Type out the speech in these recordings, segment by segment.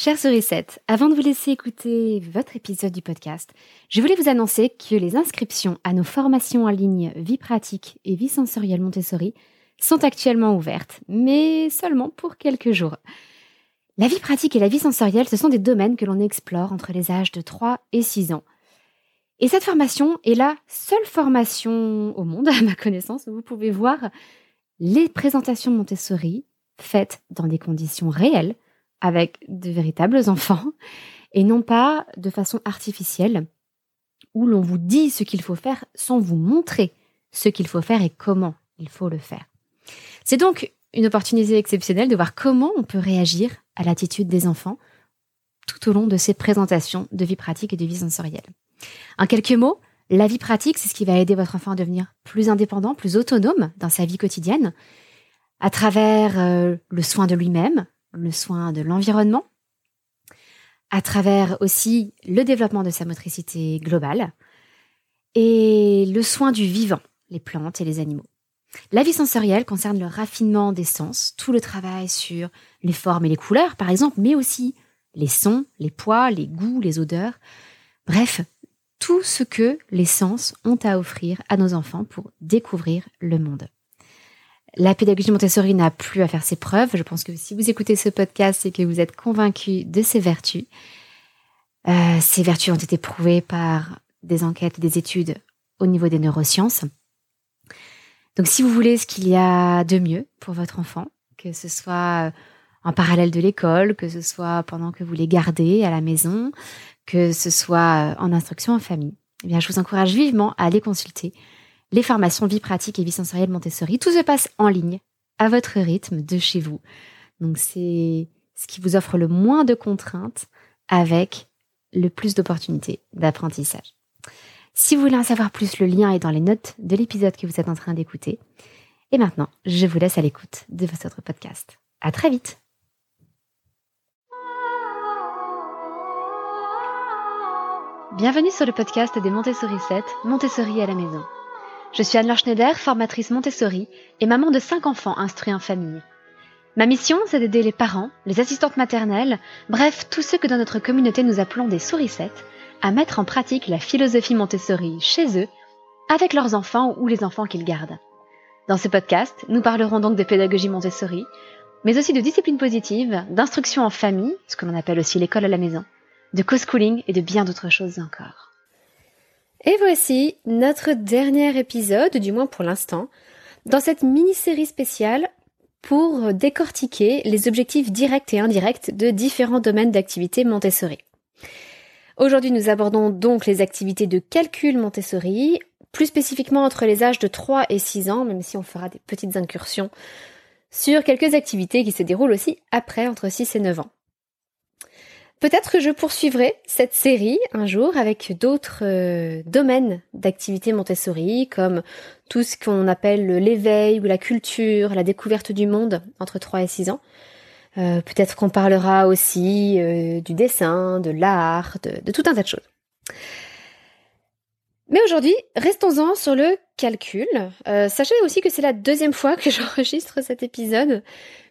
Chers sourissettes, avant de vous laisser écouter votre épisode du podcast, je voulais vous annoncer que les inscriptions à nos formations en ligne vie pratique et vie sensorielle Montessori sont actuellement ouvertes, mais seulement pour quelques jours. La vie pratique et la vie sensorielle, ce sont des domaines que l'on explore entre les âges de 3 et 6 ans. Et cette formation est la seule formation au monde, à ma connaissance, où vous pouvez voir les présentations Montessori faites dans des conditions réelles, avec de véritables enfants et non pas de façon artificielle où l'on vous dit ce qu'il faut faire sans vous montrer ce qu'il faut faire et comment il faut le faire. C'est donc une opportunité exceptionnelle de voir comment on peut réagir à l'attitude des enfants tout au long de ces présentations de vie pratique et de vie sensorielle. En quelques mots, la vie pratique, c'est ce qui va aider votre enfant à devenir plus indépendant, plus autonome dans sa vie quotidienne, à travers euh, le soin de lui-même, le soin de l'environnement, à travers aussi le développement de sa motricité globale et le soin du vivant, les plantes et les animaux. La vie sensorielle concerne le raffinement des sens, tout le travail sur les formes et les couleurs, par exemple, mais aussi les sons, les poids, les goûts, les odeurs, bref, tout ce que les sens ont à offrir à nos enfants pour découvrir le monde. La pédagogie Montessori n'a plus à faire ses preuves. Je pense que si vous écoutez ce podcast, c'est que vous êtes convaincu de ses vertus. Euh, ces vertus ont été prouvées par des enquêtes, des études au niveau des neurosciences. Donc si vous voulez ce qu'il y a de mieux pour votre enfant, que ce soit en parallèle de l'école, que ce soit pendant que vous les gardez à la maison, que ce soit en instruction en famille, eh bien je vous encourage vivement à aller consulter les formations vie pratique et vie sensorielle Montessori. Tout se passe en ligne, à votre rythme, de chez vous. Donc c'est ce qui vous offre le moins de contraintes avec le plus d'opportunités d'apprentissage. Si vous voulez en savoir plus, le lien est dans les notes de l'épisode que vous êtes en train d'écouter. Et maintenant, je vous laisse à l'écoute de votre podcast. À très vite! Bienvenue sur le podcast des Montessori 7, Montessori à la maison. Je suis Anne-Laure Schneider, formatrice Montessori et maman de cinq enfants instruits en famille. Ma mission, c'est d'aider les parents, les assistantes maternelles, bref, tous ceux que dans notre communauté nous appelons des sourissettes, à mettre en pratique la philosophie Montessori chez eux, avec leurs enfants ou les enfants qu'ils gardent. Dans ce podcast, nous parlerons donc de pédagogie Montessori, mais aussi de discipline positive, d'instruction en famille, ce que l'on appelle aussi l'école à la maison, de co-schooling et de bien d'autres choses encore. Et voici notre dernier épisode, du moins pour l'instant, dans cette mini-série spéciale pour décortiquer les objectifs directs et indirects de différents domaines d'activité Montessori. Aujourd'hui, nous abordons donc les activités de calcul Montessori, plus spécifiquement entre les âges de 3 et 6 ans, même si on fera des petites incursions sur quelques activités qui se déroulent aussi après entre 6 et 9 ans. Peut-être que je poursuivrai cette série un jour avec d'autres euh, domaines d'activité Montessori, comme tout ce qu'on appelle l'éveil ou la culture, la découverte du monde entre 3 et 6 ans. Euh, peut-être qu'on parlera aussi euh, du dessin, de l'art, de, de, tout un tas de choses. Mais aujourd'hui, restons-en sur le calcul. sachez aussi que c'est la deuxième fois que j'enregistre cet épisode,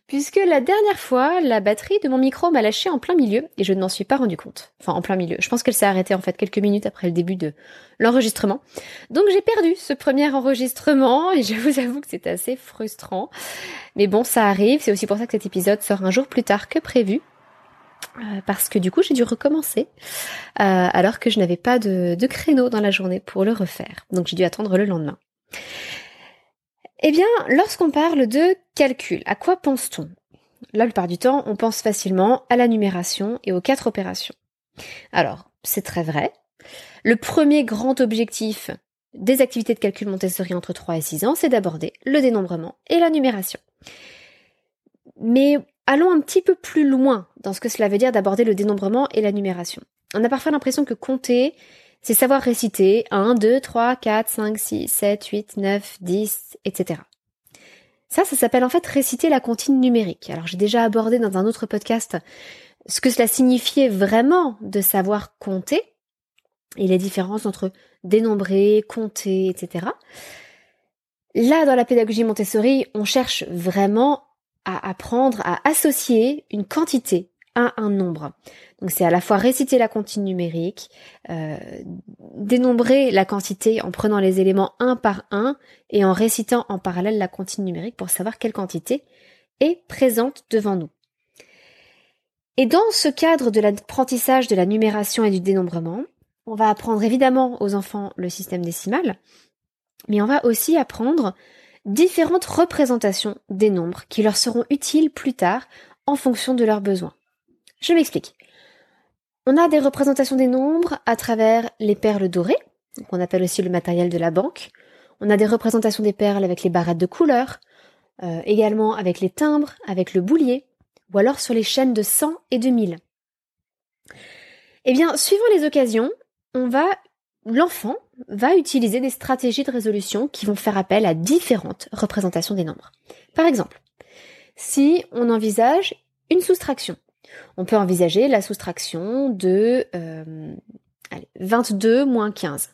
puisque la dernière fois, la batterie de mon micro m'a lâché en plein milieu et je ne m'en suis pas rendu compte. Enfin, en plein milieu. Je pense qu'elle s'est arrêtée en fait quelques minutes après le début de l'enregistrement. Donc j'ai perdu ce premier enregistrement et je vous avoue que c'est assez frustrant. Mais bon, ça arrive. C'est aussi pour ça que cet épisode sort un jour plus tard que prévu. Euh, parce que du coup j'ai dû recommencer euh, alors que je n'avais pas de, de créneau dans la journée pour le refaire. Donc j'ai dû attendre le lendemain. Eh bien, lorsqu'on parle de calcul, à quoi pense-t-on? La plupart du temps, on pense facilement à la numération et aux quatre opérations. Alors, c'est très vrai. Le premier grand objectif des activités de calcul Montessori entre 3 et 6 ans, c'est d'aborder le dénombrement et la numération. Mais allons un petit peu plus loin dans ce que cela veut dire d'aborder le dénombrement et la numération. On a parfois l'impression que compter, c'est savoir réciter 1, 2, 3, 4, 5, 6, 7, 8, 9, 10, etc. Ça, ça s'appelle en fait réciter la comptine numérique. Alors j'ai déjà abordé dans un autre podcast ce que cela signifiait vraiment de savoir compter et les différences entre dénombrer, compter, etc. Là, dans la pédagogie Montessori, on cherche vraiment à apprendre à associer une quantité un nombre. Donc c'est à la fois réciter la comptine numérique, euh, dénombrer la quantité en prenant les éléments un par un et en récitant en parallèle la comptine numérique pour savoir quelle quantité est présente devant nous. Et dans ce cadre de l'apprentissage de la numération et du dénombrement, on va apprendre évidemment aux enfants le système décimal, mais on va aussi apprendre différentes représentations des nombres qui leur seront utiles plus tard en fonction de leurs besoins. Je m'explique. On a des représentations des nombres à travers les perles dorées, qu'on appelle aussi le matériel de la banque. On a des représentations des perles avec les barrettes de couleurs, euh, également avec les timbres, avec le boulier, ou alors sur les chaînes de 100 et de 1000. Eh bien, suivant les occasions, on va, l'enfant va utiliser des stratégies de résolution qui vont faire appel à différentes représentations des nombres. Par exemple, si on envisage une soustraction, on peut envisager la soustraction de 22 euh, moins 15.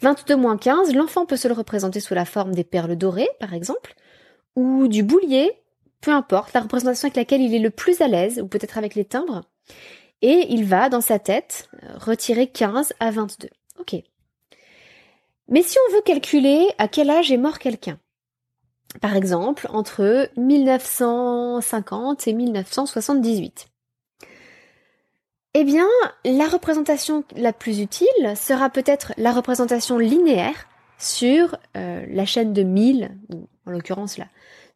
22 moins 15, l'enfant peut se le représenter sous la forme des perles dorées, par exemple, ou du boulier, peu importe, la représentation avec laquelle il est le plus à l'aise, ou peut-être avec les timbres, et il va, dans sa tête, retirer 15 à 22. Ok. Mais si on veut calculer à quel âge est mort quelqu'un, par exemple entre 1950 et 1978, eh bien, la représentation la plus utile sera peut-être la représentation linéaire sur euh, la chaîne de 1000, ou en l'occurrence là,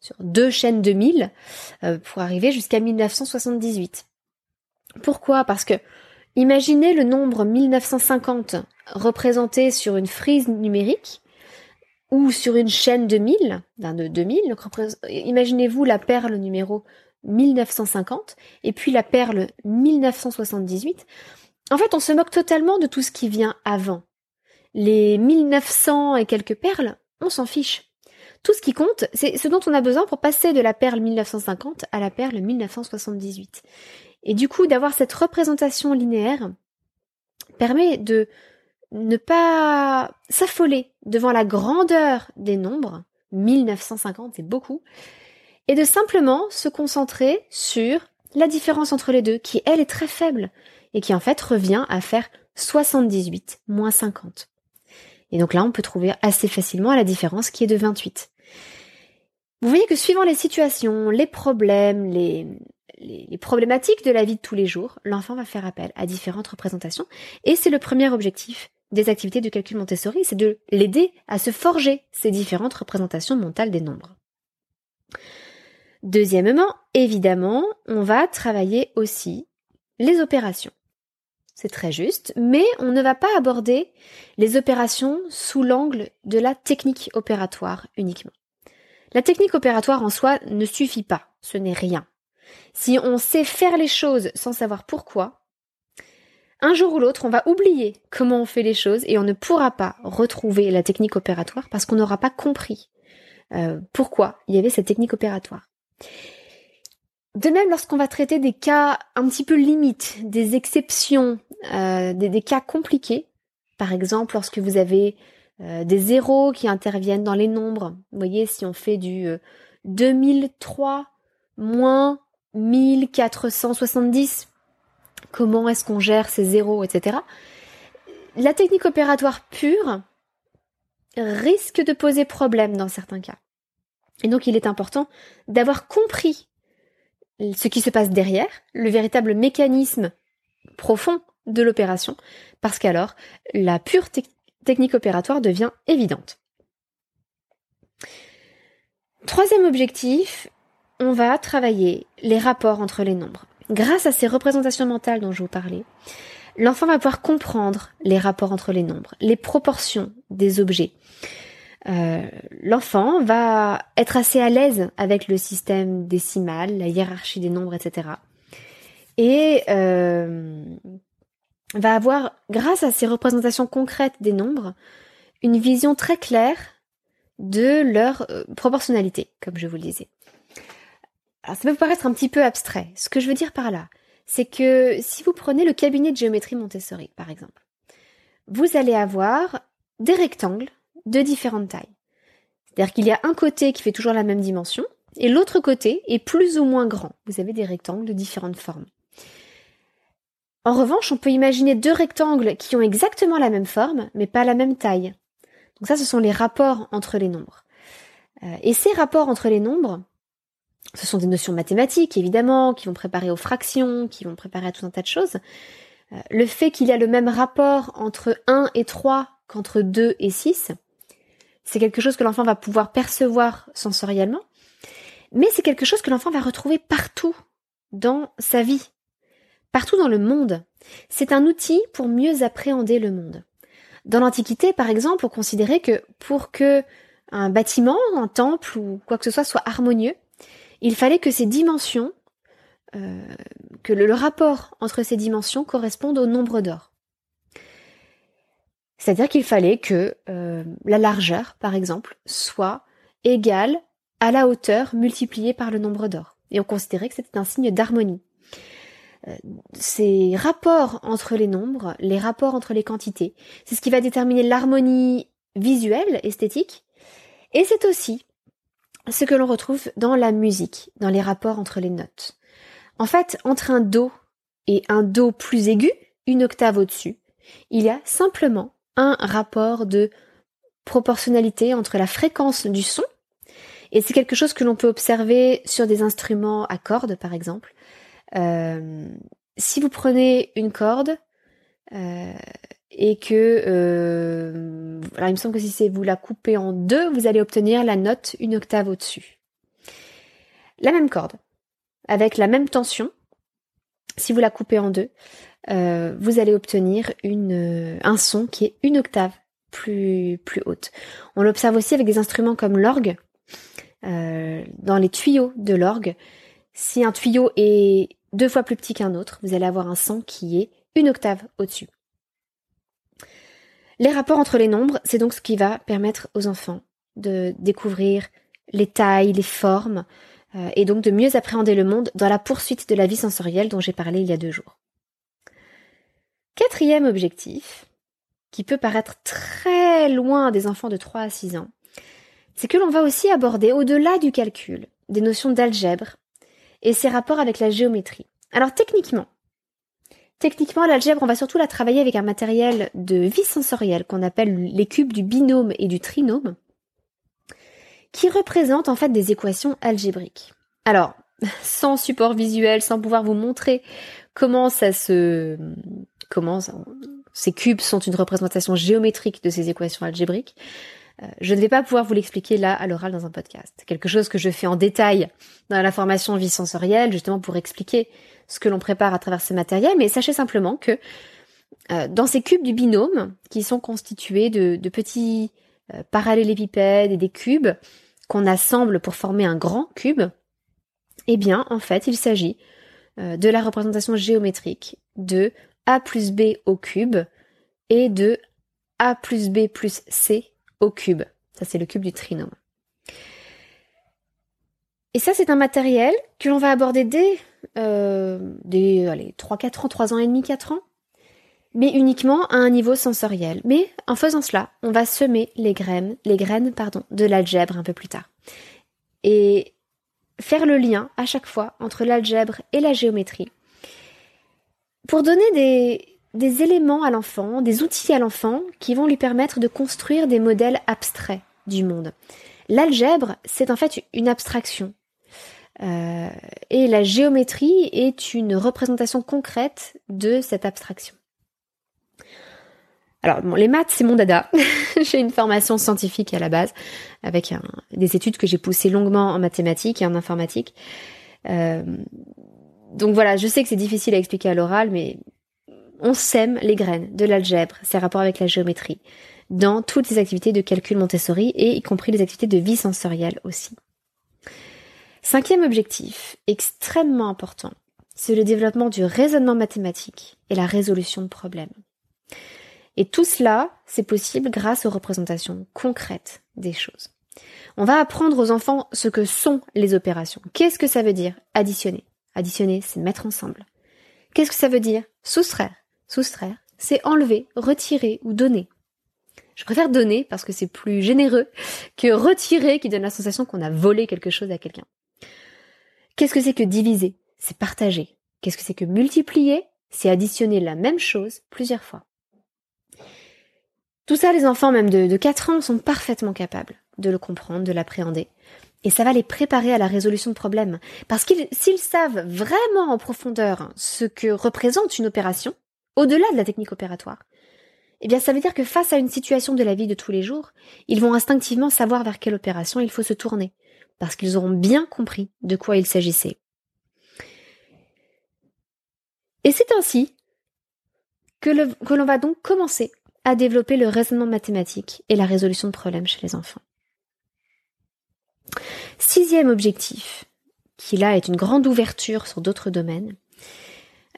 sur deux chaînes de 1000, euh, pour arriver jusqu'à 1978. Pourquoi? Parce que imaginez le nombre 1950 représenté sur une frise numérique ou sur une chaîne de 1000, d'un de 2000. Imaginez-vous la perle numéro 1950 et puis la perle 1978. En fait, on se moque totalement de tout ce qui vient avant. Les 1900 et quelques perles, on s'en fiche. Tout ce qui compte, c'est ce dont on a besoin pour passer de la perle 1950 à la perle 1978. Et du coup, d'avoir cette représentation linéaire permet de ne pas s'affoler devant la grandeur des nombres, 1950 c'est beaucoup, et de simplement se concentrer sur la différence entre les deux, qui elle est très faible, et qui en fait revient à faire 78 moins 50. Et donc là, on peut trouver assez facilement la différence qui est de 28. Vous voyez que suivant les situations, les problèmes, les, problématiques de la vie de tous les jours, l'enfant va faire appel à différentes représentations. Et c'est le premier objectif des activités de calcul Montessori, c'est de l'aider à se forger ces différentes représentations mentales des nombres. Deuxièmement, évidemment, on va travailler aussi les opérations. C'est très juste, mais on ne va pas aborder les opérations sous l'angle de la technique opératoire uniquement. La technique opératoire en soi ne suffit pas, ce n'est rien. Si on sait faire les choses sans savoir pourquoi, un jour ou l'autre, on va oublier comment on fait les choses et on ne pourra pas retrouver la technique opératoire parce qu'on n'aura pas compris euh, pourquoi il y avait cette technique opératoire. De même, lorsqu'on va traiter des cas un petit peu limites, des exceptions, euh, des, cas compliqués, par exemple lorsque vous avez euh, des zéros qui interviennent dans les nombres, vous voyez si on fait du 2003 moins 1470, comment est-ce qu'on gère ces zéros, etc. La technique opératoire pure risque de poser problème dans certains cas. Et donc il est important d'avoir compris ce qui se passe derrière, le véritable mécanisme profond de l'opération, parce qu'alors la pure technique opératoire devient évidente. Troisième objectif, on va travailler les rapports entre les nombres. Grâce à ces représentations mentales dont je vous parlais, l'enfant va pouvoir comprendre les rapports entre les nombres, les proportions des objets. Euh, l'enfant va être assez à l'aise avec le système décimal, la hiérarchie des nombres, etc. Et euh, va avoir, grâce à ces représentations concrètes des nombres, une vision très claire de leur euh, proportionnalité, comme je vous le disais. Alors ça peut vous paraître un petit peu abstrait. Ce que je veux dire par là, c'est que si vous prenez le cabinet de géométrie Montessori, par exemple, vous allez avoir des rectangles de différentes tailles. C'est-à-dire qu'il y a un côté qui fait toujours la même dimension, et l'autre côté est plus ou moins grand. Vous avez des rectangles de différentes formes. En revanche, on peut imaginer deux rectangles qui ont exactement la même forme, mais pas la même taille. Donc ça, ce sont les rapports entre les nombres. Euh, et ces rapports entre les nombres, ce sont des notions mathématiques, évidemment, qui vont préparer aux fractions, qui vont préparer à tout un tas de choses. Euh, le fait qu'il y a le même rapport entre 1 et 3 qu'entre 2 et 6, c'est quelque chose que l'enfant va pouvoir percevoir sensoriellement, mais c'est quelque chose que l'enfant va retrouver partout dans sa vie, partout dans le monde. C'est un outil pour mieux appréhender le monde. Dans l'Antiquité, par exemple, on considérait que pour que un bâtiment, un temple ou quoi que ce soit soit harmonieux, il fallait que ces dimensions, euh, que le, rapport entre ces dimensions corresponde au nombre d'or. C'est-à-dire qu'il fallait que euh, la largeur, par exemple, soit égale à la hauteur multipliée par le nombre d'or. Et on considérait que c'était un signe d'harmonie. Euh, ces rapports entre les nombres, les rapports entre les quantités, c'est ce qui va déterminer l'harmonie visuelle, esthétique, et c'est aussi ce que l'on retrouve dans la musique, dans les rapports entre les notes. En fait, entre un Do et un Do plus aigu, une octave au-dessus, il y a simplement un rapport de proportionnalité entre la fréquence du son, et c'est quelque chose que l'on peut observer sur des instruments à cordes, par exemple. Euh, si vous prenez une corde, euh, et que euh, alors il me semble que si vous la coupez en deux, vous allez obtenir la note une octave au-dessus. La même corde, avec la même tension, si vous la coupez en deux, euh, vous allez obtenir euh, un son qui est une octave plus, plus haute. On l'observe aussi avec des instruments comme l'orgue. Euh, dans les tuyaux de l'orgue, si un tuyau est deux fois plus petit qu'un autre, vous allez avoir un son qui est une octave au-dessus. Les rapports entre les nombres, c'est donc ce qui va permettre aux enfants de découvrir les tailles, les formes, et donc de mieux appréhender le monde dans la poursuite de la vie sensorielle dont j'ai parlé il y a deux jours. Quatrième objectif, qui peut paraître très loin des enfants de 3 à 6 ans, c'est que l'on va aussi aborder au-delà du calcul des notions d'algèbre et ses rapports avec la géométrie. Alors techniquement, Techniquement, l'algèbre, on va surtout la travailler avec un matériel de vie sensorielle qu'on appelle les cubes du binôme et du trinôme, qui représentent en fait des équations algébriques. Alors, sans support visuel, sans pouvoir vous montrer comment ça se, comment ces cubes sont une représentation géométrique de ces équations algébriques, euh, je ne vais pas pouvoir vous l'expliquer là à l'oral dans un podcast. Quelque chose que je fais en détail dans la formation vie sensorielle, justement pour expliquer ce que l'on prépare à travers ce matériel, mais sachez simplement que euh, dans ces cubes du binôme, qui sont constitués de, petits euh, parallélépipèdes et des cubes qu'on assemble pour former un grand cube, eh bien, en fait, il s'agit de la représentation géométrique de a plus b au cube et de a plus b plus c au cube. Ça, c'est le cube du trinôme. Et ça, c'est un matériel que l'on va aborder dès euh, allez, 3-4 ans, 3 ans et demi, 4 ans, mais uniquement à un niveau sensoriel. Mais en faisant cela, on va semer les graines, les graines pardon, de l'algèbre un peu plus tard. Et faire le lien à chaque fois entre l'algèbre et la géométrie. Pour donner des, éléments à l'enfant, des outils à l'enfant qui vont lui permettre de construire des modèles abstraits du monde. L'algèbre, c'est en fait une abstraction. Euh, et la géométrie est une représentation concrète de cette abstraction. Alors, les maths, c'est mon dada. j'ai une formation scientifique à la base, avec des études que j'ai poussées longuement en mathématiques et en informatique. Euh, donc voilà, je sais que c'est difficile à expliquer à l'oral, mais on sème les graines de l'algèbre, ses rapports avec la géométrie, dans toutes les activités de calcul Montessori et y compris les activités de vie sensorielle aussi. Cinquième objectif, extrêmement important, c'est le développement du raisonnement mathématique et la résolution de problèmes. Et tout cela, c'est possible grâce aux représentations concrètes des choses. On va apprendre aux enfants ce que sont les opérations. Qu'est-ce que ça veut dire? Additionner Additionner, c'est mettre ensemble. Qu'est-ce que ça veut dire? Soustraire Soustraire, c'est enlever, retirer ou donner. Je préfère donner parce que c'est plus généreux que retirer qui donne la sensation qu'on a volé quelque chose à quelqu'un. Qu'est-ce que c'est que diviser? C'est partager. Qu'est-ce que c'est que multiplier? C'est additionner la même chose plusieurs fois. Tout ça, les enfants même de, de 4 ans sont parfaitement capables de le comprendre, de l'appréhender. Et ça va les préparer à la résolution de problèmes. Parce qu'ils, s'ils savent vraiment en profondeur ce que représente une opération, au-delà de la technique opératoire, eh bien ça veut dire que face à une situation de la vie de tous les jours, ils vont instinctivement savoir vers quelle opération il faut se tourner, parce qu'ils auront bien compris de quoi il s'agissait. Et c'est ainsi que, l'on va donc commencer à développer le raisonnement mathématique et la résolution de problèmes chez les enfants. Sixième objectif, qui là est une grande ouverture sur d'autres domaines,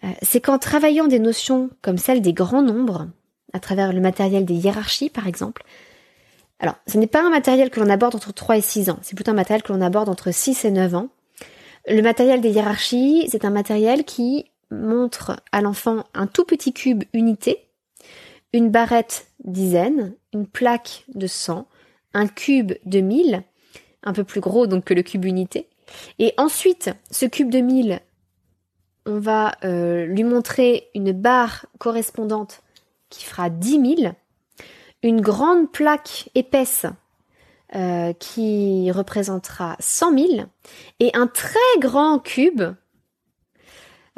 euh, c'est qu'en travaillant des notions comme celle des grands nombres, à travers le matériel des hiérarchies par exemple, alors ce n'est pas un matériel que l'on aborde entre 3 et 6 ans, c'est plutôt un matériel que l'on aborde entre 6 et 9 ans. Le matériel des hiérarchies, c'est un matériel qui montre à l'enfant un tout petit cube unité, une barrette dizaine, une plaque de 100, un cube de 1000, un peu plus gros donc que le cube unité. Et ensuite, ce cube de 1000, on va euh, lui montrer une barre correspondante qui fera 10 000, une grande plaque épaisse euh, qui représentera 100 000, et un très grand cube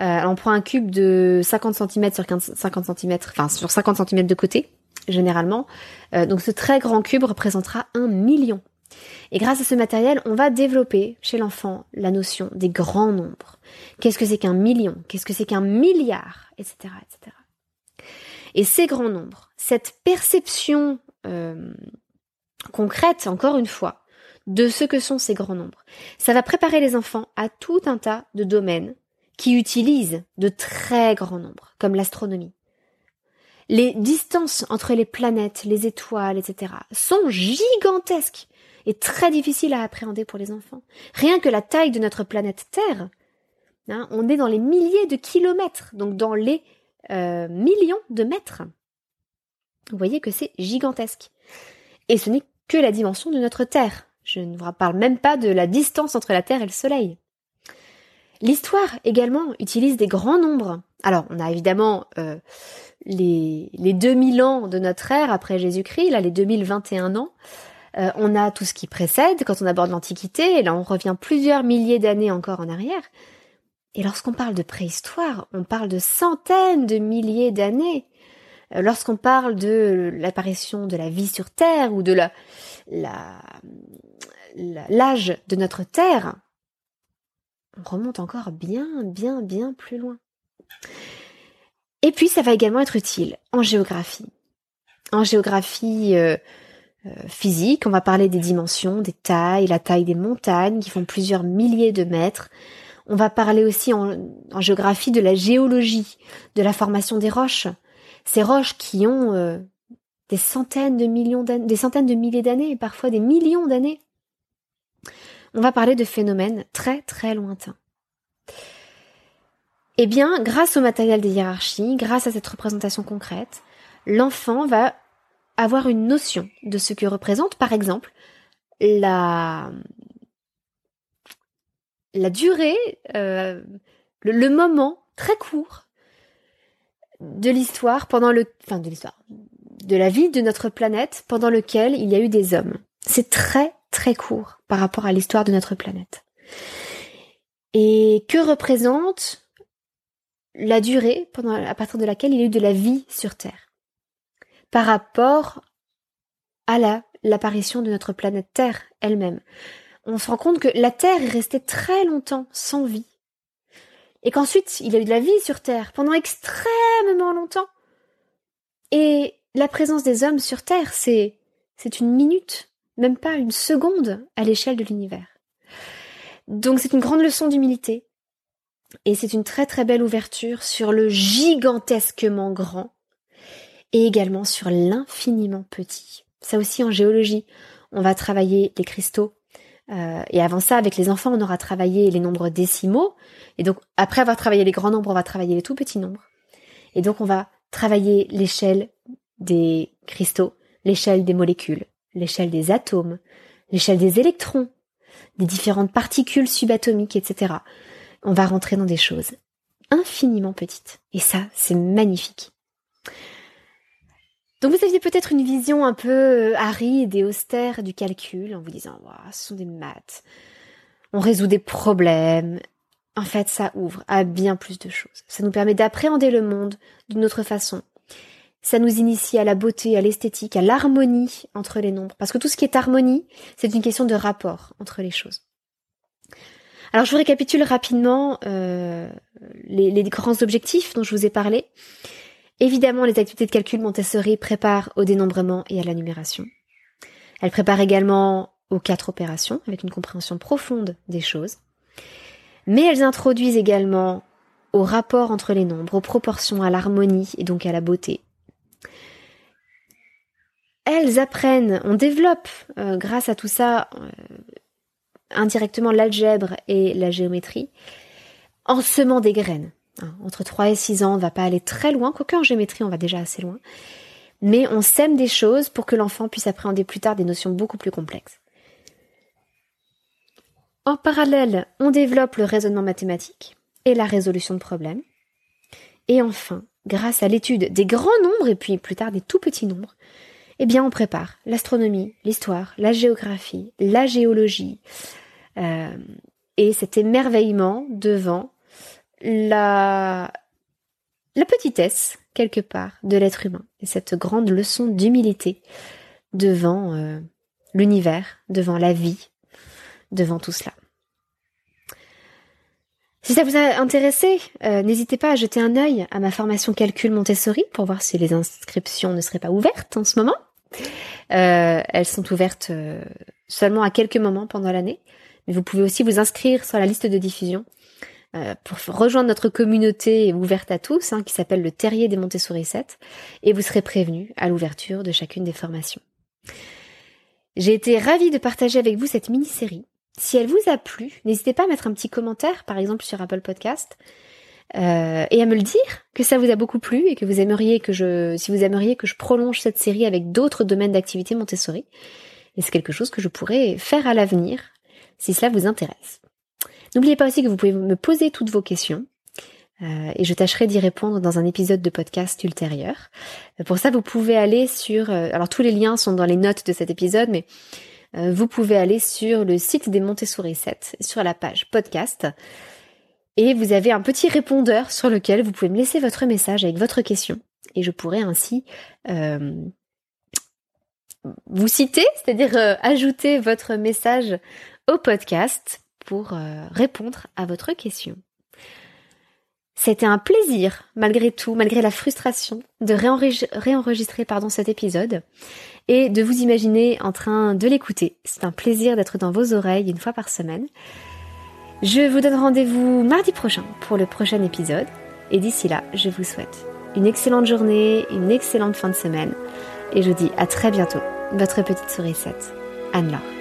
euh, on prend un cube de 50 cm sur 15, 50 cm, enfin sur 50 cm de côté, généralement. Euh, donc ce très grand cube représentera un million. Et grâce à ce matériel, on va développer chez l'enfant la notion des grands nombres. Qu'est-ce que c'est qu'un million? Qu'est-ce que c'est qu'un milliard? Etc. etc. Et ces grands nombres, cette perception euh, concrète, encore une fois, de ce que sont ces grands nombres, ça va préparer les enfants à tout un tas de domaines qui utilisent de très grands nombres, comme l'astronomie. Les distances entre les planètes, les étoiles, etc., sont gigantesques et très difficiles à appréhender pour les enfants. Rien que la taille de notre planète Terre, hein, on est dans les milliers de kilomètres, donc dans les euh, millions de mètres. Vous voyez que c'est gigantesque. Et ce n'est que la dimension de notre Terre. Je ne vous parle même pas de la distance entre la Terre et le Soleil. L'histoire également utilise des grands nombres. Alors, on a évidemment euh, les, les 2000 ans de notre ère après Jésus-Christ, là les 2021 ans. Euh, on a tout ce qui précède quand on aborde l'Antiquité, et là on revient plusieurs milliers d'années encore en arrière. Et lorsqu'on parle de préhistoire, on parle de centaines de milliers d'années. Euh, lorsqu'on parle de l'apparition de la vie sur Terre ou de l'âge de notre Terre, on remonte encore bien, bien, bien plus loin. Et puis, ça va également être utile en géographie. En géographie euh, physique, on va parler des dimensions, des tailles, la taille des montagnes qui font plusieurs milliers de mètres. On va parler aussi en, géographie de la géologie, de la formation des roches. Ces roches qui ont euh, des centaines de millions d'années, des centaines de milliers d'années, parfois des millions d'années on va parler de phénomènes très très lointains. Eh bien, grâce au matériel des hiérarchies, grâce à cette représentation concrète, l'enfant va avoir une notion de ce que représente, par exemple, la, durée, euh, le, moment très court de l'histoire pendant le, enfin de l'histoire, de la vie de notre planète pendant lequel il y a eu des hommes. C'est très très court par rapport à l'histoire de notre planète. Et que représente la durée à partir de laquelle il y a eu de la vie sur Terre? Par rapport à la, l'apparition de notre planète Terre elle-même. On se rend compte que la Terre est restée très longtemps sans vie. Et qu'ensuite, il y a eu de la vie sur Terre pendant extrêmement longtemps. Et la présence des hommes sur Terre, c'est, c'est une minute même pas une seconde à l'échelle de l'univers. Donc c'est une grande leçon d'humilité et c'est une très très belle ouverture sur le gigantesquement grand et également sur l'infiniment petit. Ça aussi en géologie, on va travailler les cristaux. Euh, et avant ça, avec les enfants, on aura travaillé les nombres décimaux. Et donc, après avoir travaillé les grands nombres, on va travailler les tout petits nombres. Et donc, on va travailler l'échelle des cristaux, l'échelle des molécules, l'échelle des atomes, l'échelle des électrons, des différentes particules subatomiques, etc. On va rentrer dans des choses infiniment petite. Et ça, c'est magnifique. Donc vous aviez peut-être une vision un peu euh, aride et austère du calcul en vous disant ce sont des maths, on résout des problèmes. En fait, ça ouvre à bien plus de choses. Ça nous permet d'appréhender le monde d'une autre façon. Ça nous initie à la beauté, à l'esthétique, à l'harmonie entre les nombres. Parce que tout ce qui est harmonie, c'est une question de rapport entre les choses. Alors je vous récapitule rapidement euh, les, les, grands objectifs dont je vous ai parlé. Évidemment, les activités de calcul Montessori préparent au dénombrement et à la numération. Elles préparent également aux quatre opérations, avec une compréhension profonde des choses. Mais elles introduisent également au rapport entre les nombres, aux proportions, à l'harmonie et donc à la beauté. Elles apprennent, on développe euh, grâce à tout ça euh, indirectement l'algèbre et la géométrie en semant des graines. Hein, entre 3 et 6 ans, on ne va pas aller très loin, quoique en géométrie, on va déjà assez loin. Mais on sème des choses pour que l'enfant puisse appréhender plus tard des notions beaucoup plus complexes. En parallèle, on développe le raisonnement mathématique et la résolution de problèmes. Et enfin, grâce à l'étude des grands nombres et puis plus tard des tout petits nombres, eh bien on prépare l'astronomie, l'histoire, la géographie, la géologie euh, et cet émerveillement devant la, la petitesse, quelque part, de l'être humain, et cette grande leçon d'humilité devant euh, l'univers, devant la vie, devant tout cela. Si ça vous a intéressé, euh, n'hésitez pas à jeter un œil à ma formation calcul Montessori pour voir si les inscriptions ne seraient pas ouvertes en ce moment. Euh, elles sont ouvertes seulement à quelques moments pendant l'année, mais vous pouvez aussi vous inscrire sur la liste de diffusion euh, pour rejoindre notre communauté ouverte à tous, hein, qui s'appelle le Terrier des Montessori 7, et vous serez prévenus à l'ouverture de chacune des formations. J'ai été ravie de partager avec vous cette mini-série. Si elle vous a plu, n'hésitez pas à mettre un petit commentaire, par exemple sur Apple Podcast, euh, et à me le dire que ça vous a beaucoup plu et que vous aimeriez que je, si vous aimeriez que je prolonge cette série avec d'autres domaines d'activité Montessori. Et c'est quelque chose que je pourrais faire à l'avenir, si cela vous intéresse. N'oubliez pas aussi que vous pouvez me poser toutes vos questions. Euh, et je tâcherai d'y répondre dans un épisode de podcast ultérieur. Euh, pour ça, vous pouvez aller sur... Euh, alors tous les liens sont dans les notes de cet épisode, mais vous pouvez aller sur le site des Montessori 7, sur la page podcast. Et vous avez un petit répondeur sur lequel vous pouvez me laisser votre message avec votre question. Et je pourrai ainsi vous citer, c'est-à-dire ajouter votre message au podcast pour euh, répondre à votre question. C'était un plaisir, malgré tout, malgré la frustration, de réenregistrer pardon, cet épisode et de vous imaginer en train de l'écouter. C'est un plaisir d'être dans vos oreilles une fois par semaine. Je vous donne rendez-vous mardi prochain pour le prochain épisode. Et d'ici là, je vous souhaite une excellente journée, une excellente fin de semaine. Et je vous dis à très bientôt. Votre petite sourisette, Anne-Laure.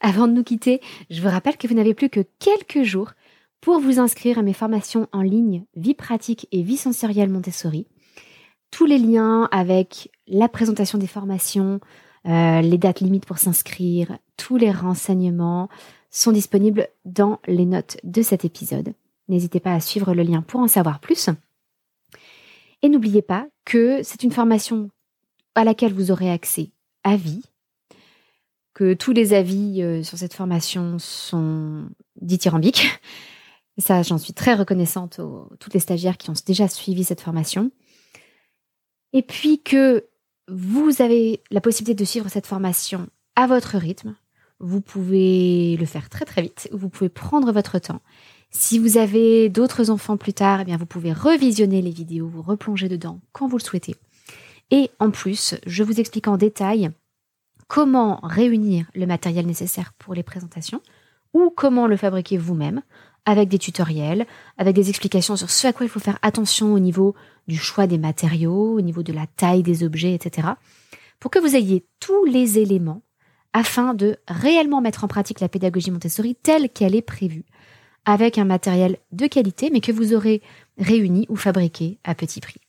Avant de nous quitter, je vous rappelle que vous n'avez plus que quelques jours pour vous inscrire à mes formations en ligne Vie pratique et vie sensorielle Montessori. Tous les liens avec la présentation des formations, euh, les dates limites pour s'inscrire, tous les renseignements sont disponibles dans les notes de cet épisode. N'hésitez pas à suivre le lien pour en savoir plus. Et n'oubliez pas que c'est une formation à laquelle vous aurez accès à vie, que tous les avis euh, sur cette formation sont dithyrambiques. Et ça, j'en suis très reconnaissante aux toutes les stagiaires qui ont déjà suivi cette formation. Et puis que vous avez la possibilité de suivre cette formation à votre rythme. Vous pouvez le faire très très vite, vous pouvez prendre votre temps. Si vous avez d'autres enfants plus tard, eh bien vous pouvez revisionner les vidéos, vous replonger dedans quand vous le souhaitez. Et en plus, je vous explique en détail comment réunir le matériel nécessaire pour les présentations ou comment le fabriquer vous-même avec des tutoriels, avec des explications sur ce à quoi il faut faire attention au niveau du choix des matériaux, au niveau de la taille des objets, etc. Pour que vous ayez tous les éléments afin de réellement mettre en pratique la pédagogie Montessori telle qu'elle est prévue avec un matériel de qualité, mais que vous aurez réuni ou fabriqué à petit prix.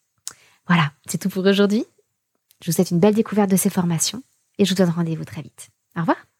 Voilà, c'est tout pour aujourd'hui. Je vous souhaite une belle découverte de ces formations et je vous donne rendez-vous très vite. Au revoir.